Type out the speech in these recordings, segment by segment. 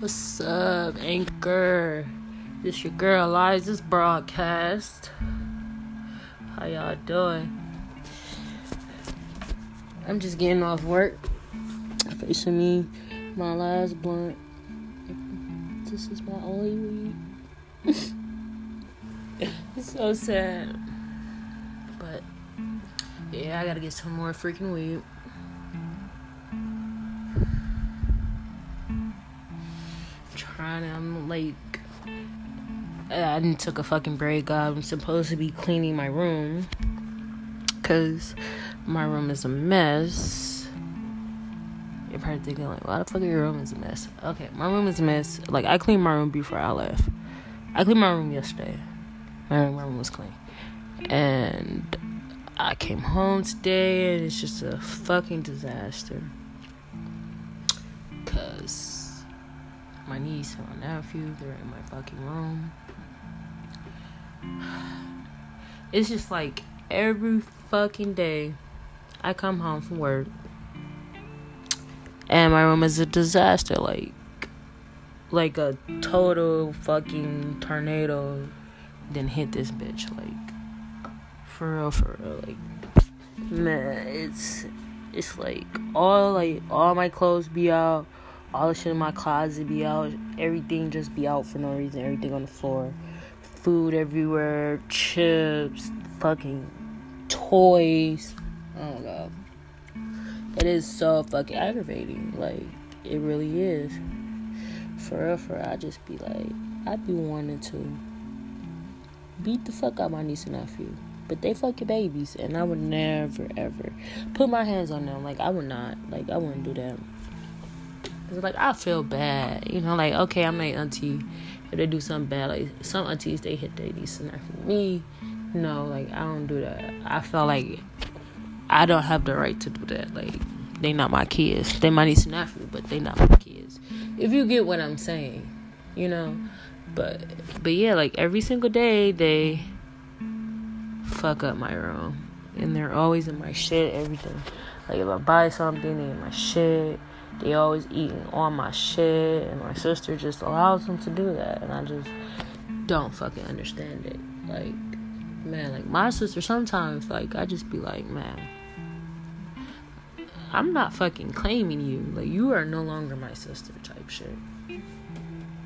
What's up, Anchor? This your girl Liza's broadcast. How y'all doing? I'm just getting off work. Facing me, my last blunt. This is my only weed. it's so sad. But yeah, I gotta get some more freaking weed. I'm like, I didn't took a fucking break. I'm supposed to be cleaning my room because my room is a mess. You're probably thinking like, why the fuck your room is a mess? Okay, my room is a mess. Like I cleaned my room before I left. I cleaned my room yesterday. My room, my room was clean, and I came home today, and it's just a fucking disaster. Cause my niece and my nephew, they're in my fucking room. It's just like every fucking day I come home from work and my room is a disaster like like a total fucking tornado then hit this bitch like for real for real like man it's it's like all like all my clothes be out all the shit in my closet be out. Everything just be out for no reason. Everything on the floor. Food everywhere. Chips. Fucking toys. Oh god. It is so fucking aggravating. Like it really is. For real for real. I just be like i'd be wanting to beat the fuck out my niece and nephew. But they fucking babies and i would never ever put my hands on them. Like i would not. Like i wouldn't do that Cause like I feel bad, you know. Like okay, I'm their auntie. If they do something bad, like some aunties they hit their niece and nephew. Me, no, like I don't do that. I feel like I don't have the right to do that. Like they not my kids. They my niece and nephew, but they not my kids. If you get what I'm saying, you know. But but yeah, like every single day they fuck up my room, and they're always in my shit. Everything. Like if I buy something, they in my shit they always eating on my shit, and my sister just allows them to do that, and I just don't fucking understand it. Like, man, like my sister sometimes, like I just be like, man, I'm not fucking claiming you. Like you are no longer my sister, type shit.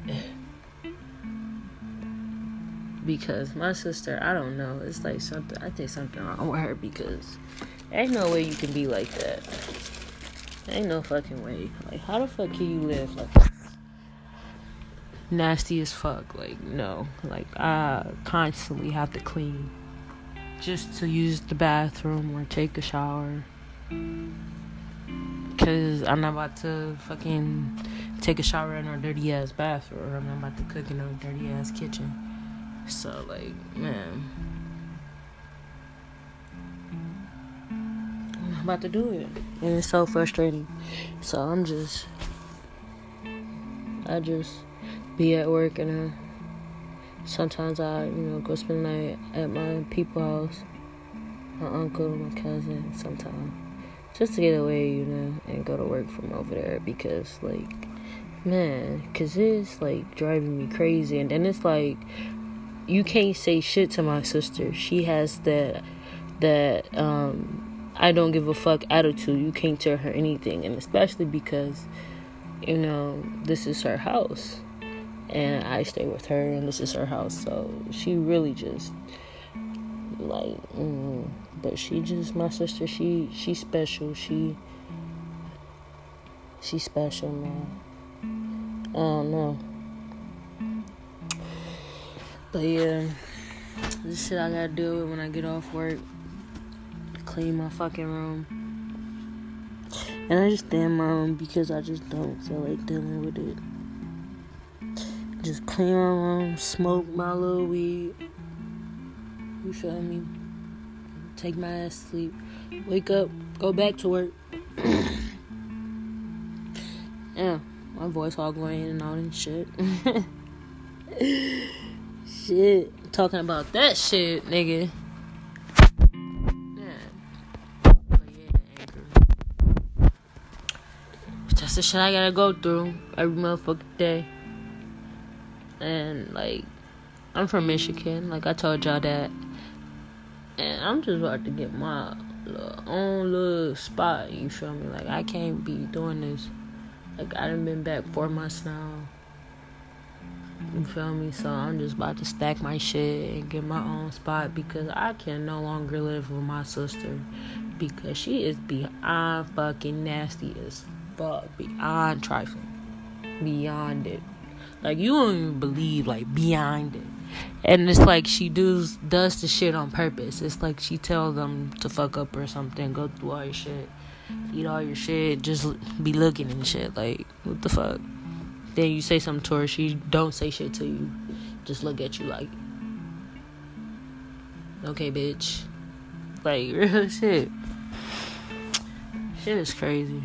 because my sister, I don't know, it's like something. I think something wrong with her because ain't no way you can be like that. Ain't no fucking way. Like, how the fuck can you live like nasty as fuck? Like, no. Like, I constantly have to clean just to use the bathroom or take a shower. Cause I'm not about to fucking take a shower in our dirty ass bathroom. I'm not about to cook in our dirty ass kitchen. So, like, man. About to do it. And it's so frustrating. So I'm just, I just be at work and I, sometimes I, you know, go spend the night at my people house, my uncle, my cousin, sometimes. Just to get away, you know, and go to work from over there because, like, man, because it's like driving me crazy. And then it's like, you can't say shit to my sister. She has that, that, um, I don't give a fuck attitude. You can't tell her anything, and especially because, you know, this is her house, and I stay with her, and this is her house. So she really just like, mm, but she just my sister. She she special. She she's special, man. I don't know, but yeah, this shit I gotta deal with when I get off work clean my fucking room. And I just stay in my room because I just don't feel like dealing with it. Just clean my room, smoke my little weed. You feel me? Take my ass sleep. Wake up, go back to work. yeah, my voice all going in and out and shit. shit. Talking about that shit, nigga. That's the shit I gotta go through every motherfucking day. And like, I'm from Michigan, like I told y'all that. And I'm just about to get my own little spot, you feel me? Like, I can't be doing this. Like, I done been back four months now. You feel me? So I'm just about to stack my shit and get my own spot because I can no longer live with my sister because she is beyond fucking nasty as fuck, beyond trifling, beyond it. Like you don't even believe, like beyond it. And it's like she does does the shit on purpose. It's like she tell them to fuck up or something, go through all your shit, eat all your shit, just be looking and shit. Like what the fuck? Then you say something to her, she don't say shit to you, just look at you like, okay, bitch. Like real shit. Shit is crazy.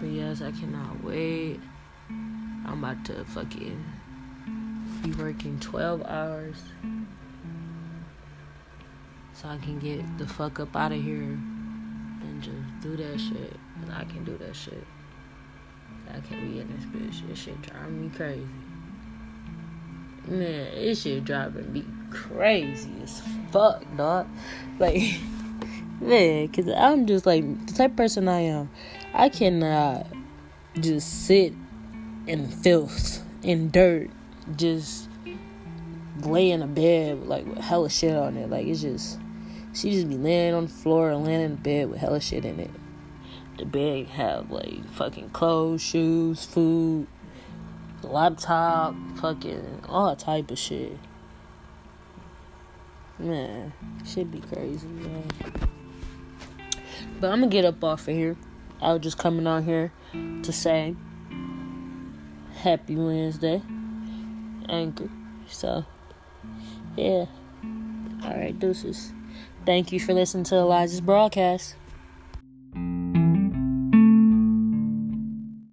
But yes, I cannot wait. I'm about to fucking be working 12 hours so I can get the fuck up out of here and just do that shit. And I can do that shit. I can't be in this bitch. This shit driving me crazy. Man, this shit driving me crazy as fuck, dog. Like, man, because I'm just like the type person I am. I cannot just sit in filth, in dirt, just lay in a bed with like with hella shit on it. Like it's just she just be laying on the floor and laying in bed with hella shit in it. The bed have like fucking clothes, shoes, food, laptop, fucking all type of shit. Man, should be crazy, man. But I'm gonna get up off of here. I was just coming on here to say happy Wednesday. Anchor. So, yeah. Alright, deuces. Thank you for listening to Elijah's broadcast.